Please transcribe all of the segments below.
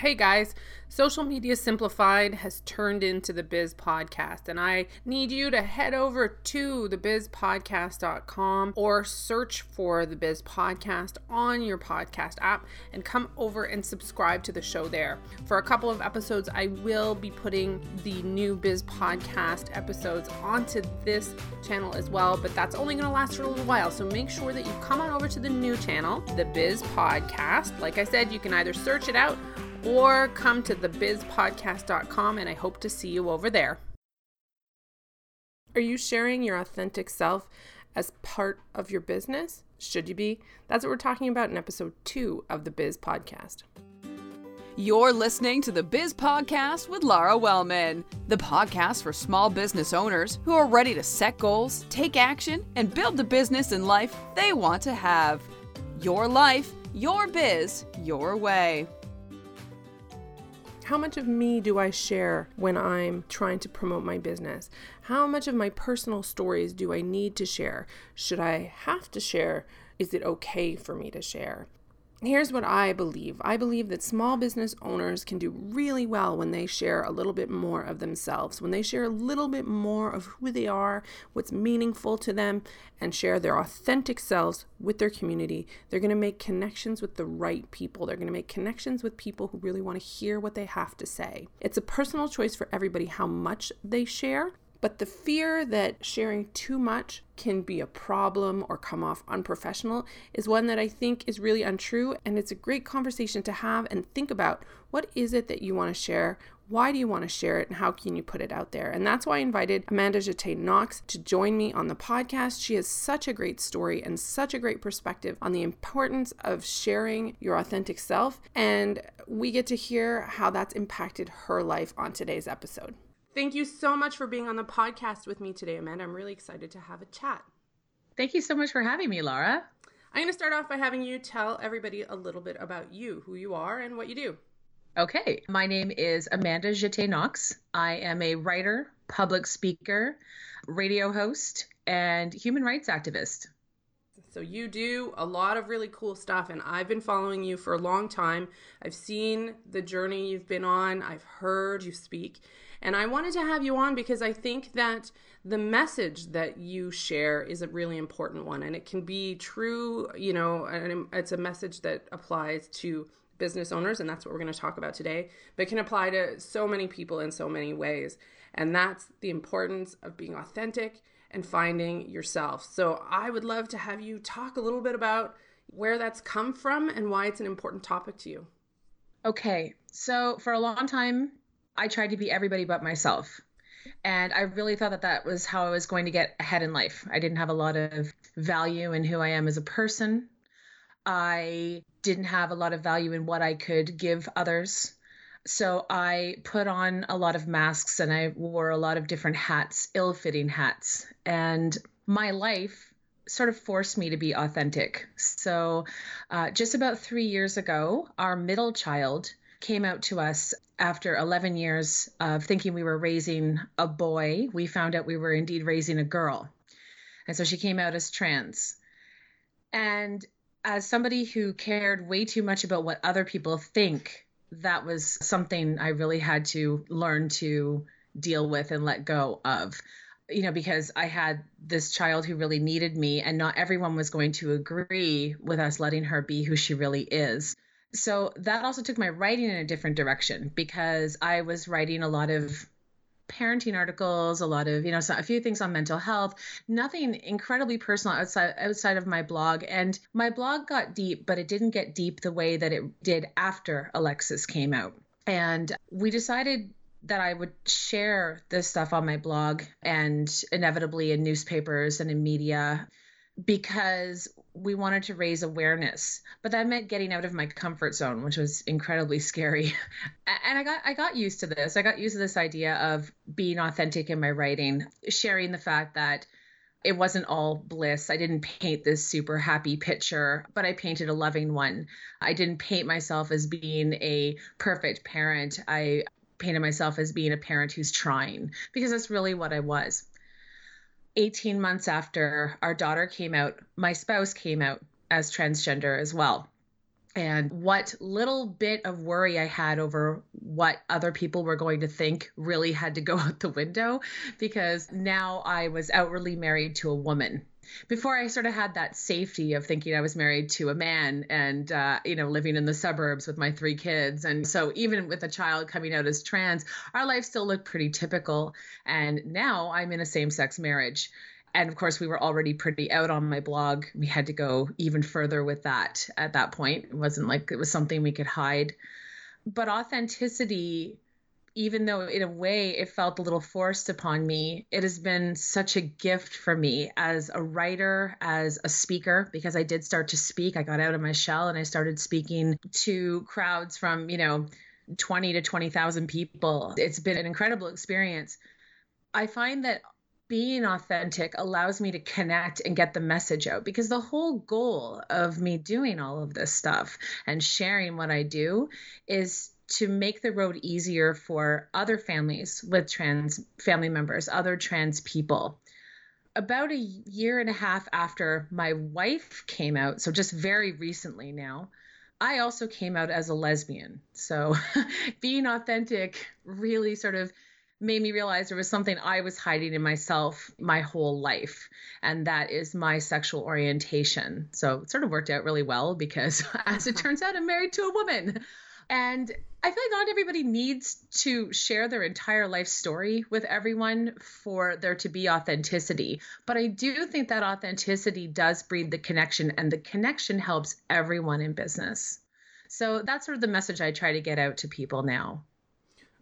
Hey guys, Social Media Simplified has turned into the Biz Podcast, and I need you to head over to thebizpodcast.com or search for the Biz Podcast on your podcast app and come over and subscribe to the show there. For a couple of episodes, I will be putting the new Biz Podcast episodes onto this channel as well, but that's only going to last for a little while. So make sure that you come on over to the new channel, the Biz Podcast. Like I said, you can either search it out or come to thebizpodcast.com and I hope to see you over there. Are you sharing your authentic self as part of your business? Should you be? That's what we're talking about in episode two of the Biz Podcast. You're listening to the Biz Podcast with Lara Wellman, the podcast for small business owners who are ready to set goals, take action, and build the business and life they want to have. Your life, your biz, your way. How much of me do I share when I'm trying to promote my business? How much of my personal stories do I need to share? Should I have to share? Is it okay for me to share? Here's what I believe I believe that small business owners can do really well when they share a little bit more of themselves, when they share a little bit more of who they are, what's meaningful to them, and share their authentic selves with their community. They're going to make connections with the right people. They're going to make connections with people who really want to hear what they have to say. It's a personal choice for everybody how much they share, but the fear that sharing too much can be a problem or come off unprofessional is one that I think is really untrue. And it's a great conversation to have and think about what is it that you want to share? Why do you want to share it? And how can you put it out there? And that's why I invited Amanda Jetté Knox to join me on the podcast. She has such a great story and such a great perspective on the importance of sharing your authentic self. And we get to hear how that's impacted her life on today's episode. Thank you so much for being on the podcast with me today, Amanda. I'm really excited to have a chat. Thank you so much for having me, Laura. I'm going to start off by having you tell everybody a little bit about you, who you are, and what you do. Okay, my name is Amanda Jetté Knox. I am a writer, public speaker, radio host, and human rights activist. So you do a lot of really cool stuff, and I've been following you for a long time. I've seen the journey you've been on, I've heard you speak, and I wanted to have you on because I think that the message that you share is a really important one, and it can be true, you know, and it's a message that applies to business owners, and that's what we're going to talk about today, but can apply to so many people in so many ways. And that's the importance of being authentic and finding yourself. So I would love to have you talk a little bit about where that's come from and why it's an important topic to you. Okay. So for a long time, I tried to be everybody but myself. And I really thought that that was how I was going to get ahead in life. I didn't have a lot of value in who I am as a person. I didn't have a lot of value in what I could give others. So I put on a lot of masks and I wore a lot of different hats, ill fitting hats. And my life sort of forced me to be authentic. So uh, just about three years ago, our middle child came out to us after 11 years of thinking we were raising a boy. We found out we were indeed raising a girl. And so she came out as trans. And as somebody who cared way too much about what other people think, that was something I really had to learn to deal with and let go of. You know, because I had this child who really needed me, and not everyone was going to agree with us letting her be who she really is so that also took my writing in a different direction because I was writing a lot of parenting articles, a lot of, you know, a few things on mental health, nothing incredibly personal outside outside of my blog. And my blog got deep, but it didn't get deep the way that it did after Alexis came out. And we decided that I would share this stuff on my blog and inevitably in newspapers and in media because we wanted to raise awareness but that meant getting out of my comfort zone which was incredibly scary. And i got i got used to this. I got used to this idea of being authentic in my writing sharing the fact that it wasn't all bliss. I didn't paint this super happy picture but i painted a loving one. I didn't paint myself as being a perfect parent. I painted myself as being a parent who's trying because that's really what i was 18 months after our daughter came out, my spouse came out as transgender as well. and what little bit of worry I had over what other people were going to think really had to go out the window because now I was outwardly married to a woman. Before I sort of had that safety of thinking I was married to a man and, uh, you know, living in the suburbs with my three kids. And so even with a child coming out as trans, our life still looked pretty typical. And now I'm in a same sex marriage and of course we were already pretty out on my blog we had to go even further with that at that point it wasn't like it was something we could hide but authenticity even though in a way it felt a little forced upon me it has been such a gift for me as a writer as a speaker because i did start to speak. I got out of my shell and i started speaking to crowds from you know 20 to 20,000 people. It's been an incredible experience. I find that being authentic allows me to connect and get the message out because the whole goal of me doing all of this stuff and sharing what I do is to make the road easier for other families with trans family members, other trans people. About a year and a half after my wife came out, so just very recently now, I also came out as a lesbian. So being authentic really sort of made me realize there was something I was hiding in myself my whole life, and that is my sexual orientation. So it sort of worked out really well because, as it turns out, I'm married to a woman. And I feel like not everybody needs to share their entire life story with everyone for there to be authenticity. But I do think that authenticity does breed the connection, and the connection helps everyone in business. So that's sort of the message I try to get out to people now.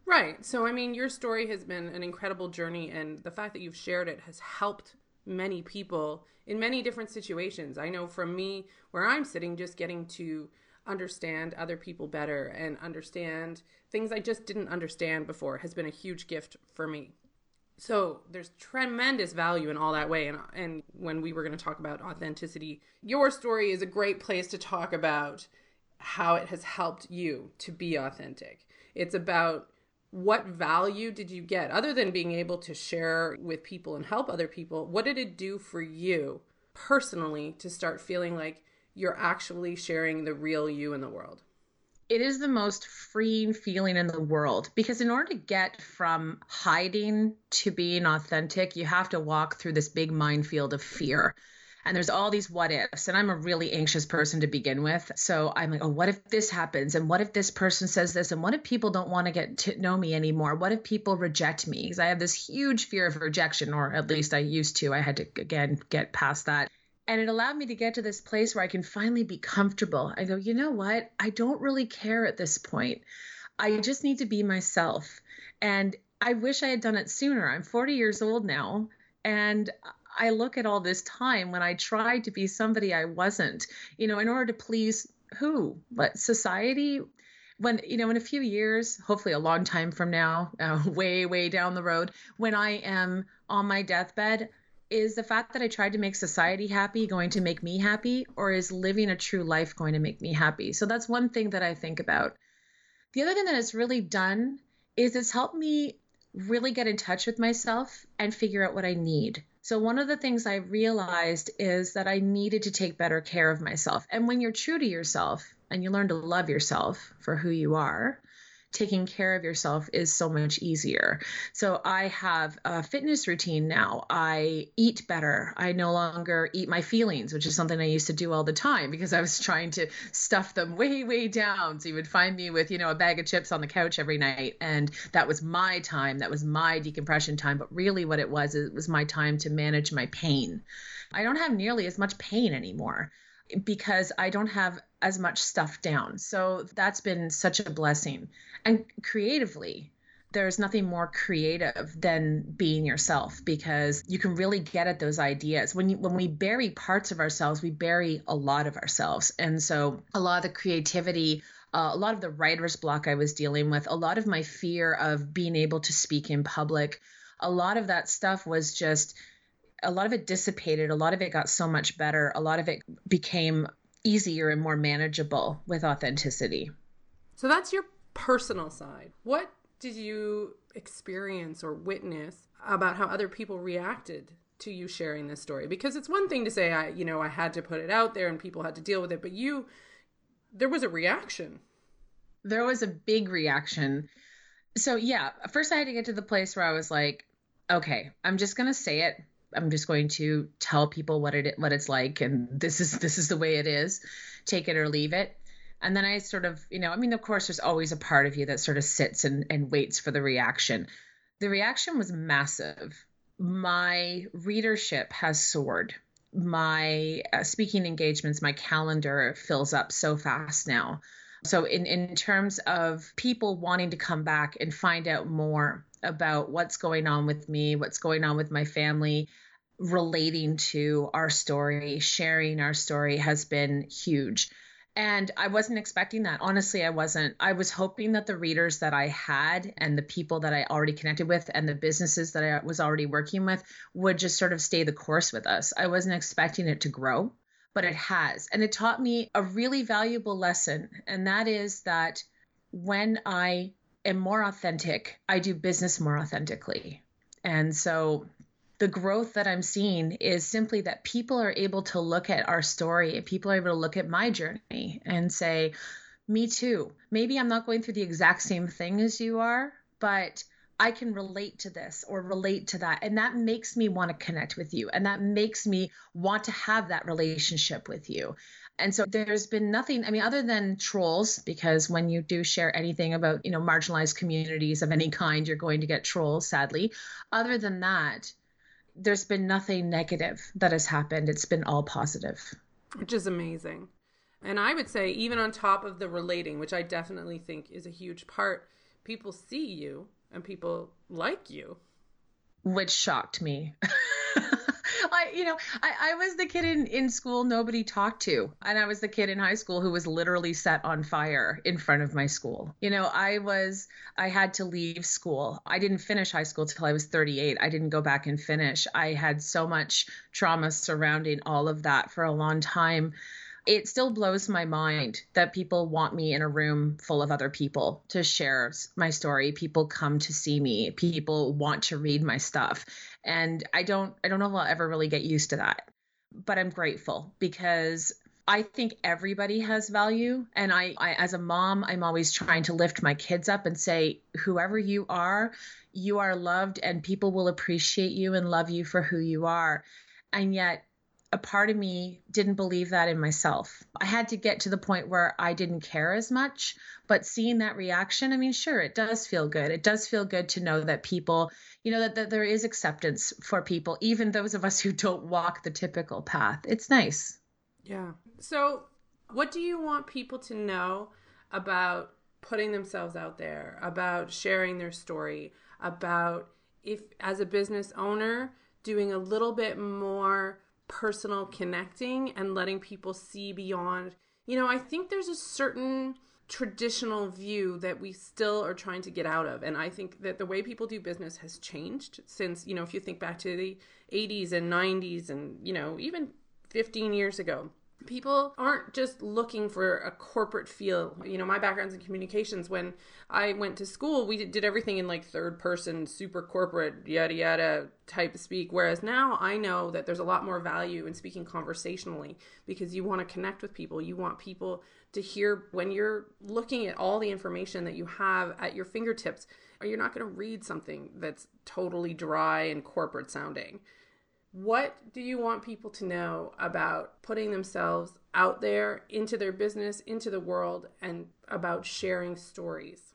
Right. So, I mean, your story has been an incredible journey, and the fact that you've shared it has helped many people in many different situations. I know from me, where I'm sitting, just getting to understand other people better and understand things I just didn't understand before has been a huge gift for me. So there's tremendous value in all that way. And, and when we were going to talk about authenticity, your story is a great place to talk about how it has helped you to be authentic. It's about what value did you get other than being able to share with people and help other people? What did it do for you personally to start feeling like you're actually sharing the real you in the world? It is the most freeing feeling in the world because, in order to get from hiding to being authentic, you have to walk through this big minefield of fear. And there's all these what ifs and i'm a really anxious person to begin with. So i'm like oh what if this happens? And what if this person says this? And what if people don't want to get to know me anymore? What if people reject me? Because i have this huge fear of rejection or at least i used to. I had to again get past that and it allowed me to get to this place where i can finally be comfortable i go you know what i don't really care at this point i just need to be myself and I wish I had done it sooner. I'm 40 years old now, and I look at all this time when I tried to be somebody I wasn't, you know, in order to please who? But society? When, you know, in a few years, hopefully a long time from now, uh, way, way down the road, when I am on my deathbed, is the fact that I tried to make society happy going to make me happy, or is living a true life going to make me happy? So that's one thing that I think about. The other thing that it's really done is it's helped me really get in touch with myself and figure out what I need. So, one of the things I realized is that I needed to take better care of myself. And when you're true to yourself and you learn to love yourself for who you are, taking care of yourself is so much easier. So I have a fitness routine now. I eat better. I no longer eat my feelings, which is something I used to do all the time because I was trying to stuff them way, way down. So you would find me with, you know, a bag of chips on the couch every night. And that was my time. That was my decompression time. But really what it was, it was my time to manage my pain. I don't have nearly as much pain anymore because I don't have as much stuff down. So that's been such a blessing. And creatively, there's nothing more creative than being yourself because you can really get at those ideas. When you, when we bury parts of ourselves, we bury a lot of ourselves. And so a lot of the creativity uh, a lot of the writer's block I was dealing with, a lot of my fear of being able to speak in public, a lot of that stuff was just a lot of it dissipated. A lot of it got so much better. A lot of it became easier and more manageable with authenticity. So that's your personal side. What did you experience or witness about how other people reacted to you sharing this story? Because it's one thing to say I, you know, I had to put it out there and people had to deal with it, but you there was a reaction. There was a big reaction. So, yeah, first I had to get to the place where I was like, okay, I'm just going to say it. I'm just going to tell people what it what it's like and this is this is the way it is. Take it or leave it. And then I sort of, you know, I mean, of course, there's always a part of you that sort of sits and, and waits for the reaction. The reaction was massive. My readership has soared. My uh, speaking engagements, my calendar fills up so fast now. So, in, in terms of people wanting to come back and find out more about what's going on with me, what's going on with my family, relating to our story, sharing our story has been huge. And I wasn't expecting that. Honestly, I wasn't. I was hoping that the readers that I had and the people that I already connected with and the businesses that I was already working with would just sort of stay the course with us. I wasn't expecting it to grow, but it has. And it taught me a really valuable lesson. And that is that when I am more authentic, I do business more authentically. And so the growth that I'm seeing is simply that people are able to look at our story and people are able to look at my journey and say, Me too. Maybe I'm not going through the exact same thing as you are, but I can relate to this or relate to that. And that makes me want to connect with you. And that makes me want to have that relationship with you. And so there's been nothing, I mean, other than trolls, because when you do share anything about, you know, marginalized communities of any kind, you're going to get trolls, sadly. Other than that, there's been nothing negative that has happened. It's been all positive. Which is amazing. And I would say, even on top of the relating, which I definitely think is a huge part, people see you and people like you. Which shocked me. I, you know, I, I was the kid in, in school nobody talked to. And I was the kid in high school who was literally set on fire in front of my school. You know, I was, I had to leave school. I didn't finish high school till I was 38. I didn't go back and finish. I had so much trauma surrounding all of that for a long time it still blows my mind that people want me in a room full of other people to share my story people come to see me people want to read my stuff and i don't i don't know if i'll ever really get used to that but i'm grateful because I think everybody has value. And I, I, as a mom, I'm always trying to lift my kids up and say, whoever you are, you are loved and people will appreciate you and love you for who you are. And yet, a part of me didn't believe that in myself. I had to get to the point where I didn't care as much, but seeing that reaction, I mean, sure, it does feel good. It does feel good to know that people, you know, that, that there is acceptance for people, even those of us who don't walk the typical path. It's nice. Yeah. So, what do you want people to know about putting themselves out there, about sharing their story, about if, as a business owner, doing a little bit more personal connecting and letting people see beyond. You know, I think there's a certain traditional view that we still are trying to get out of. And I think that the way people do business has changed since, you know, if you think back to the 80s and 90s and, you know, even 15 years ago, people aren't just looking for a corporate feel. You know, my background's in communications. When I went to school, we did everything in like third person, super corporate, yada yada type of speak. Whereas now I know that there's a lot more value in speaking conversationally because you want to connect with people. You want people to hear when you're looking at all the information that you have at your fingertips, or you're not going to read something that's totally dry and corporate sounding what do you want people to know about putting themselves out there into their business, into the world, and about sharing stories?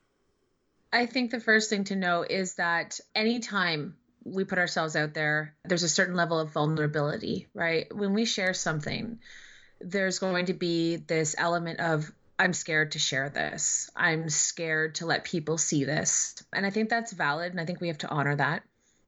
I think the first thing to know is that anytime we put ourselves out there, there's a certain level of vulnerability, right? When we share something, there's going to be this element of, I'm scared to share this. I'm scared to let people see this. And I think that's valid. And I think we have to honor that.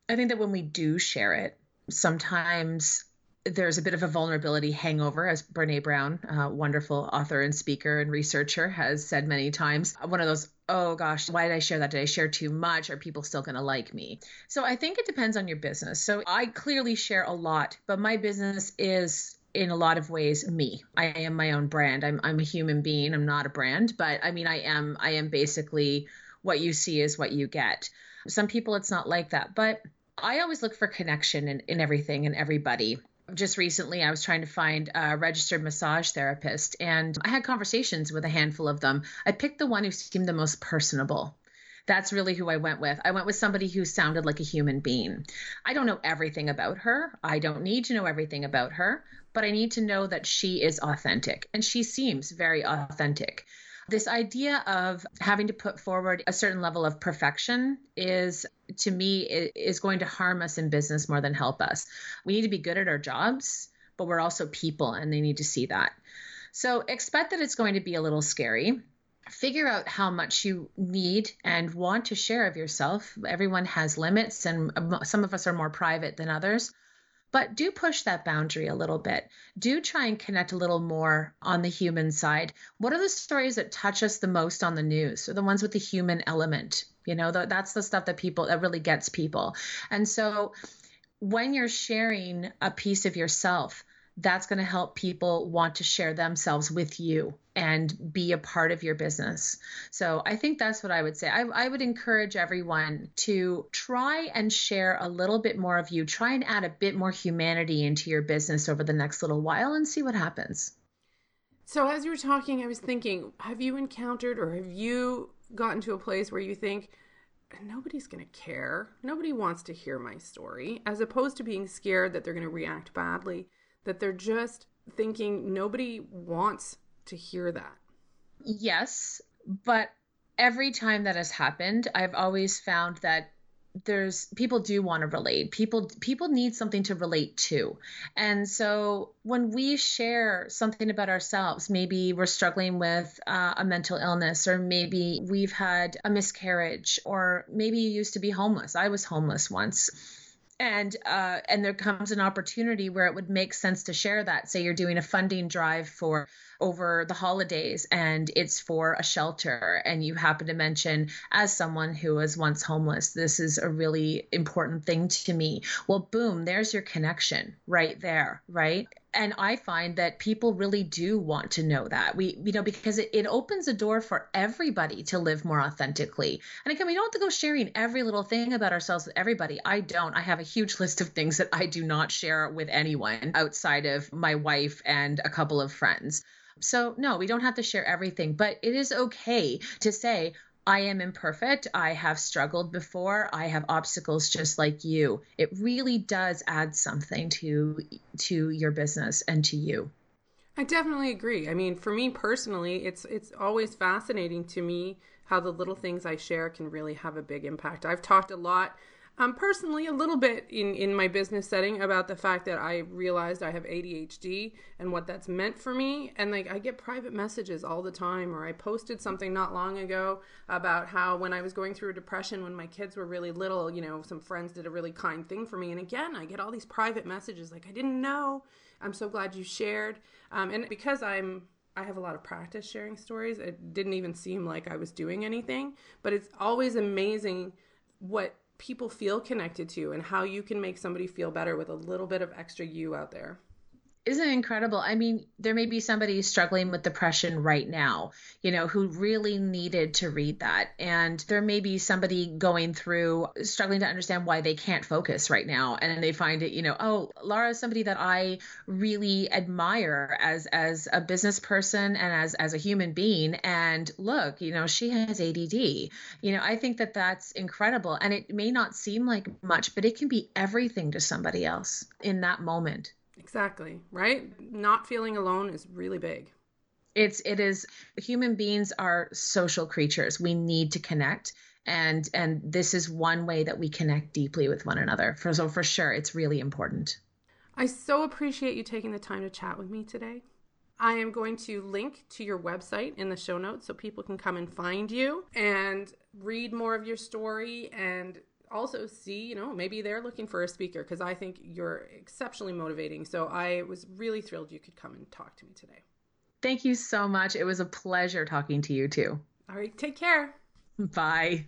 I think that when we do share it, sometimes there's a bit of a vulnerability hangover, as Brene Brown, a wonderful author and speaker and researcher, has said many times. One of those, oh gosh, why did I share that? Did I share too much? Are people still going to like me? So I think it depends on your business. So I clearly share a lot, but my business is in a lot of ways me. I am my own brand. I'm I'm a human being. I'm not a brand, but I mean I am I am basically what you see is what you get. Some people it's not like that, but I always look for connection in, in everything and everybody. just recently I was trying to find a registered massage therapist and I had conversations with a handful of them. I picked the one who seemed the most personable. That's really who I went with. I went with somebody who sounded like a human being. I don't know everything about her. I don't need to know everything about her, but I need to know that she is authentic and she seems very authentic. This idea of having to put forward a certain level of perfection is, to me, is going to harm us in business more than help us. We need to be good at our jobs, but we're also people and they need to see that. So expect that it's going to be a little scary. Figure out how much you need and want to share of yourself. Everyone has limits, and um, some of us are more private than others but do push that boundary a little bit. Do try and connect a little more on the human side. What are the stories that touch us the most on the news? Or the ones with the human element? You know, that's the stuff that people that really gets people. And so when you're sharing a piece of yourself, that's going to help people want to share themselves with you and be a part of your business. So I think that's what I would say. I, I, would encourage everyone to try and share a little bit more of you, try and add a bit more humanity into your business over the next little while and see what happens. So as you were talking, I was thinking, have you encountered or have you gotten to a place where you think, nobody's going to care. Nobody wants to hear my story, as opposed to being scared that they're going to react badly that they're just thinking nobody wants to hear that. Yes, but every time that has happened, I've always found that there's people do want to relate. People people need something to relate to. And so when we share something about ourselves maybe we're struggling with uh, a mental illness or maybe we've had a miscarriage or maybe you used to be homeless. I was homeless once and uh, and there comes an opportunity where it would make sense to share that. Say you're doing a funding drive for over the holidays and it's for a shelter and you happen to mention as someone who was once homeless this is a really important thing to me well boom there's your connection right there right and I find that people really do want to know that we, you know, because it, it opens a door for everybody to live more authentically. And again, we don't have to go sharing every little thing about ourselves with everybody. I don't. I have a huge list of things that I do not share with anyone outside of my wife and a couple of friends. So, no, we don't have to share everything, but it is okay to say, I am imperfect. I have struggled before. I have obstacles just like you. It really does add something to to your business and to you. I definitely agree. I mean, for me personally, it's it's always fascinating to me how the little things I share can really have a big impact. I've talked a lot um, personally a little bit in, in my business setting about the fact that I realized I have ADHD and what that's meant for me. And like I get private messages all the time, or I posted something not long ago about how when I was going through a depression when my kids were really little, you know, some friends did a really kind thing for me. And again, I get all these private messages like, I didn't know. I'm so glad you shared. Um, and because I'm I have a lot of practice sharing stories. It didn't even seem like I was doing anything, but it's always amazing what people feel connected to and how you can make somebody feel better with a little bit of extra you out there isn't incredible? I mean, there may be somebody struggling with depression right now, you know, who really needed to read that. And there may be somebody going through struggling to understand why they can't focus right now. And they find it, you know, oh, Lara is somebody that I really admire as as a business person and as as a human being. And look, you know, she has ADD. You know, I think that that's incredible. And it may not seem like much, but it can be everything to somebody else in that moment. Exactly, right? Not feeling alone is really big. It's it is human beings are social creatures. We need to connect and and this is one way that we connect deeply with one another. For so for sure it's really important. I so appreciate you taking the time to chat with me today. I am going to link to your website in the show notes so people can come and find you and read more of your story and also see, you know, maybe they're looking for a speaker because I think you're exceptionally motivating. So I was really thrilled you could come and talk to me today. Thank you so much. It was a pleasure talking to you too. All right, take care. Bye.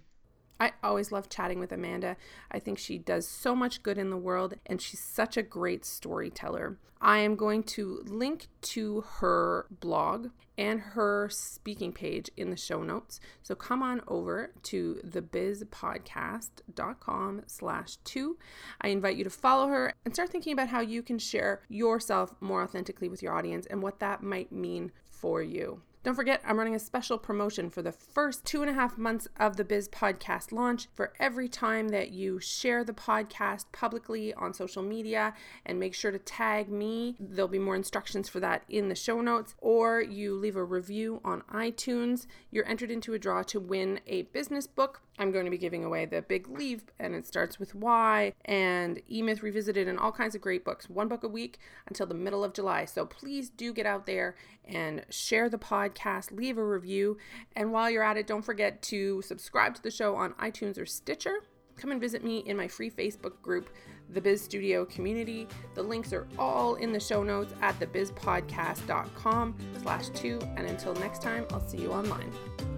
I always love chatting with Amanda. I think she does so much good in the world and she's such a great storyteller. I am going to link to her blog and her speaking page in the show notes. So come on over to thebizpodcast.com slash two. I invite you to follow her and start thinking about how you can share yourself more authentically with your audience and what that might mean for you. Don't forget, I'm running a special promotion for the first two and a half months of the Biz Podcast launch. For every time that you share the podcast publicly on social media and make sure to tag me, there'll be more instructions for that in the show notes, or you leave a review on iTunes, you're entered into a draw to win a business book I'm going to be giving away The Big Leap, and it starts with Why, and E Myth Revisited, and all kinds of great books. One book a week until the middle of July. So please do get out there and share the podcast, leave a review, and while you're at it, don't forget to subscribe to the show on iTunes or Stitcher. Come and visit me in my free Facebook group, The Biz Studio Community. The links are all in the show notes at thebizpodcast.com slash two. And until next time, I'll see you online.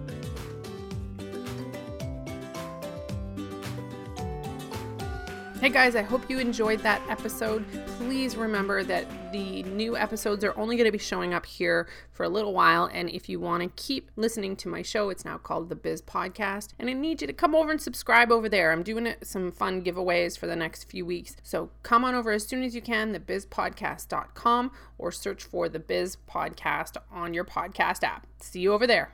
Hey guys, I hope you enjoyed that episode. Please remember that the new episodes are only going to be showing up here for a little while. And if you want to keep listening to my show, it's now called The Biz Podcast. And I need you to come over and subscribe over there. I'm doing some fun giveaways for the next few weeks. So come on over as soon as you can, thebizpodcast.com, or search for The Biz Podcast on your podcast app. See you over there.